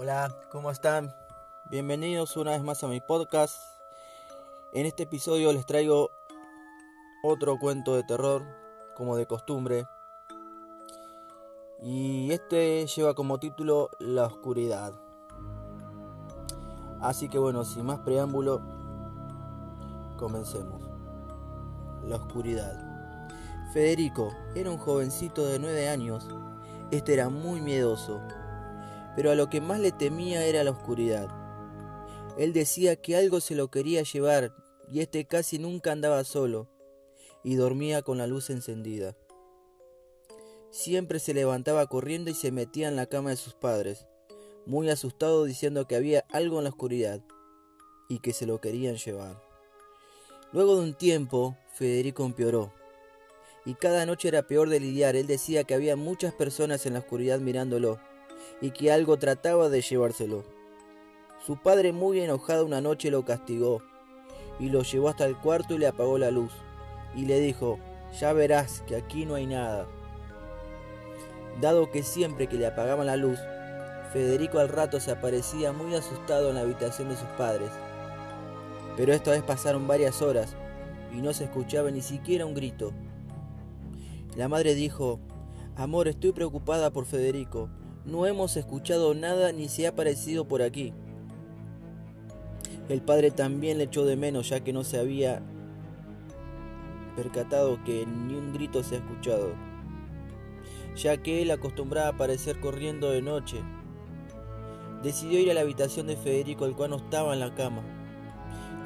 Hola, ¿cómo están? Bienvenidos una vez más a mi podcast. En este episodio les traigo otro cuento de terror, como de costumbre. Y este lleva como título La oscuridad. Así que bueno, sin más preámbulo, comencemos. La oscuridad. Federico era un jovencito de 9 años. Este era muy miedoso, pero a lo que más le temía era la oscuridad. Él decía que algo se lo quería llevar y este casi nunca andaba solo y dormía con la luz encendida. Siempre se levantaba corriendo y se metía en la cama de sus padres, muy asustado diciendo que había algo en la oscuridad y que se lo querían llevar. Luego de un tiempo, Federico empeoró y cada noche era peor de lidiar. Él decía que había muchas personas en la oscuridad mirándolo y que algo trataba de llevárselo. Su padre muy enojado una noche lo castigó y lo llevó hasta el cuarto y le apagó la luz y le dijo, ya verás que aquí no hay nada. Dado que siempre que le apagaban la luz, Federico al rato se aparecía muy asustado en la habitación de sus padres. Pero esta vez pasaron varias horas y no se escuchaba ni siquiera un grito. La madre dijo, Amor, estoy preocupada por Federico. No hemos escuchado nada ni se ha aparecido por aquí. El padre también le echó de menos ya que no se había percatado que ni un grito se ha escuchado, ya que él acostumbraba a aparecer corriendo de noche. Decidió ir a la habitación de Federico, el cual no estaba en la cama,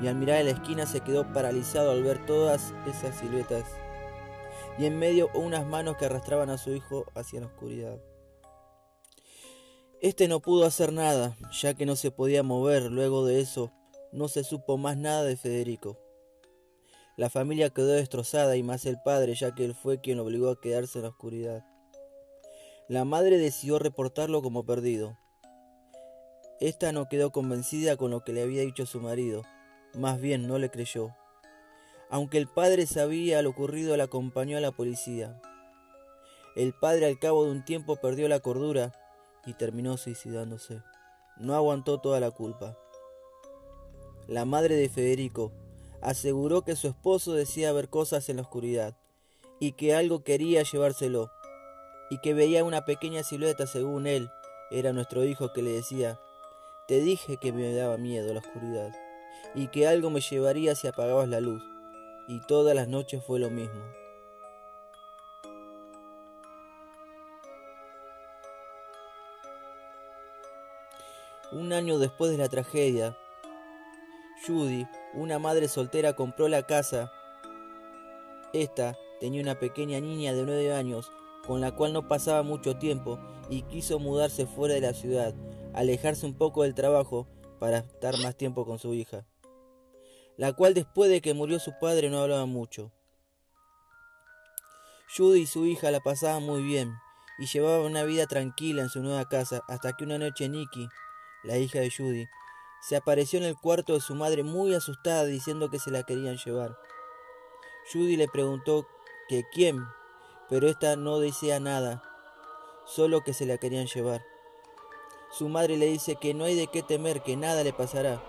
y al mirar a la esquina se quedó paralizado al ver todas esas siluetas y en medio unas manos que arrastraban a su hijo hacia la oscuridad. Este no pudo hacer nada, ya que no se podía mover. Luego de eso, no se supo más nada de Federico. La familia quedó destrozada y más el padre, ya que él fue quien lo obligó a quedarse en la oscuridad. La madre decidió reportarlo como perdido. Esta no quedó convencida con lo que le había dicho su marido, más bien no le creyó. Aunque el padre sabía lo ocurrido, le acompañó a la policía. El padre al cabo de un tiempo perdió la cordura y terminó suicidándose. No aguantó toda la culpa. La madre de Federico aseguró que su esposo decía ver cosas en la oscuridad y que algo quería llevárselo y que veía una pequeña silueta según él era nuestro hijo que le decía te dije que me daba miedo la oscuridad y que algo me llevaría si apagabas la luz y todas las noches fue lo mismo. Un año después de la tragedia, Judy, una madre soltera, compró la casa. Esta tenía una pequeña niña de nueve años con la cual no pasaba mucho tiempo y quiso mudarse fuera de la ciudad, alejarse un poco del trabajo para estar más tiempo con su hija la cual después de que murió su padre no hablaba mucho. Judy y su hija la pasaban muy bien y llevaban una vida tranquila en su nueva casa hasta que una noche Nikki, la hija de Judy, se apareció en el cuarto de su madre muy asustada diciendo que se la querían llevar. Judy le preguntó que quién, pero ésta no decía nada, solo que se la querían llevar. Su madre le dice que no hay de qué temer, que nada le pasará.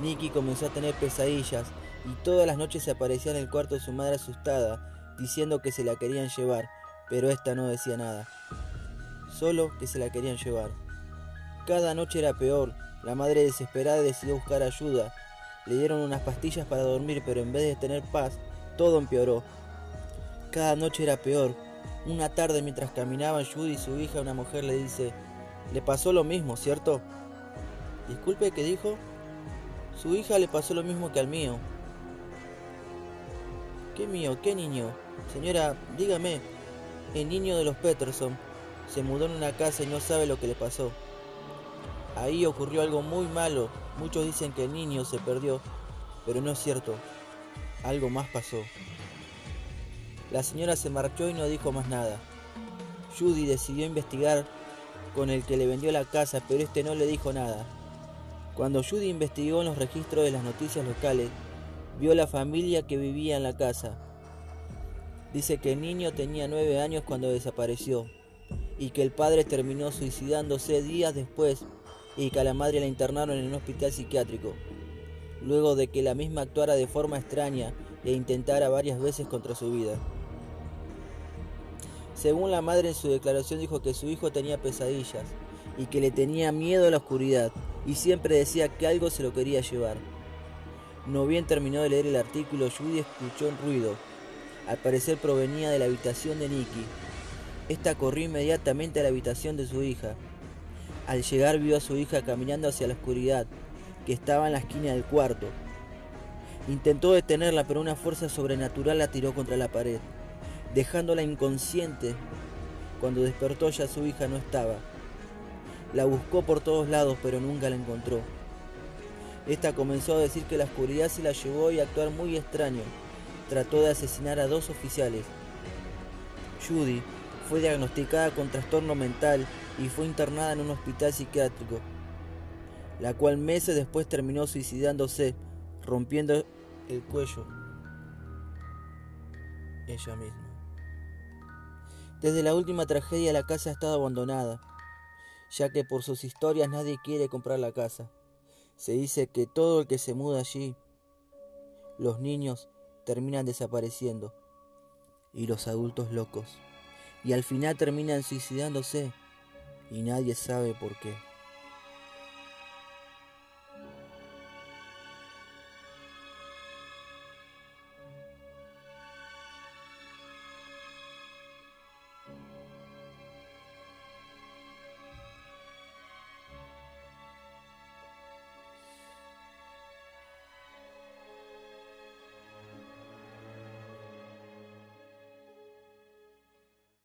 Nicky comenzó a tener pesadillas y todas las noches se aparecía en el cuarto de su madre asustada, diciendo que se la querían llevar, pero esta no decía nada. Solo que se la querían llevar. Cada noche era peor. La madre desesperada decidió buscar ayuda. Le dieron unas pastillas para dormir, pero en vez de tener paz, todo empeoró. Cada noche era peor. Una tarde mientras caminaban Judy y su hija, una mujer le dice, le pasó lo mismo, ¿cierto? Disculpe, ¿qué dijo? Su hija le pasó lo mismo que al mío. ¿Qué mío? ¿Qué niño? Señora, dígame. El niño de los Peterson se mudó en una casa y no sabe lo que le pasó. Ahí ocurrió algo muy malo. Muchos dicen que el niño se perdió, pero no es cierto. Algo más pasó. La señora se marchó y no dijo más nada. Judy decidió investigar con el que le vendió la casa, pero este no le dijo nada. Cuando Judy investigó en los registros de las noticias locales, vio la familia que vivía en la casa. Dice que el niño tenía nueve años cuando desapareció y que el padre terminó suicidándose días después y que a la madre la internaron en un hospital psiquiátrico, luego de que la misma actuara de forma extraña e intentara varias veces contra su vida. Según la madre en su declaración dijo que su hijo tenía pesadillas y que le tenía miedo a la oscuridad y siempre decía que algo se lo quería llevar. No bien terminó de leer el artículo, Judy escuchó un ruido. Al parecer provenía de la habitación de Nicky. Esta corrió inmediatamente a la habitación de su hija. Al llegar vio a su hija caminando hacia la oscuridad, que estaba en la esquina del cuarto. Intentó detenerla, pero una fuerza sobrenatural la tiró contra la pared, dejándola inconsciente. Cuando despertó ya su hija no estaba. La buscó por todos lados, pero nunca la encontró. Esta comenzó a decir que la oscuridad se la llevó y a actuar muy extraño. Trató de asesinar a dos oficiales. Judy fue diagnosticada con trastorno mental y fue internada en un hospital psiquiátrico, la cual meses después terminó suicidándose, rompiendo el cuello ella misma. Desde la última tragedia la casa ha estado abandonada, ya que por sus historias nadie quiere comprar la casa. Se dice que todo el que se muda allí, los niños terminan desapareciendo y los adultos locos. Y al final terminan suicidándose y nadie sabe por qué.